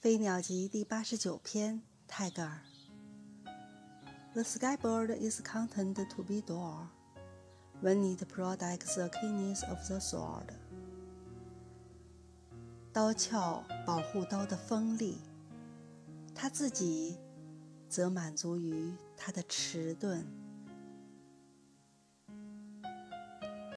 《飞鸟集》第八十九篇，泰戈尔。The skybird is content to be dull when it protects the keenness of the sword。刀鞘保护刀的锋利，它自己则满足于它的迟钝。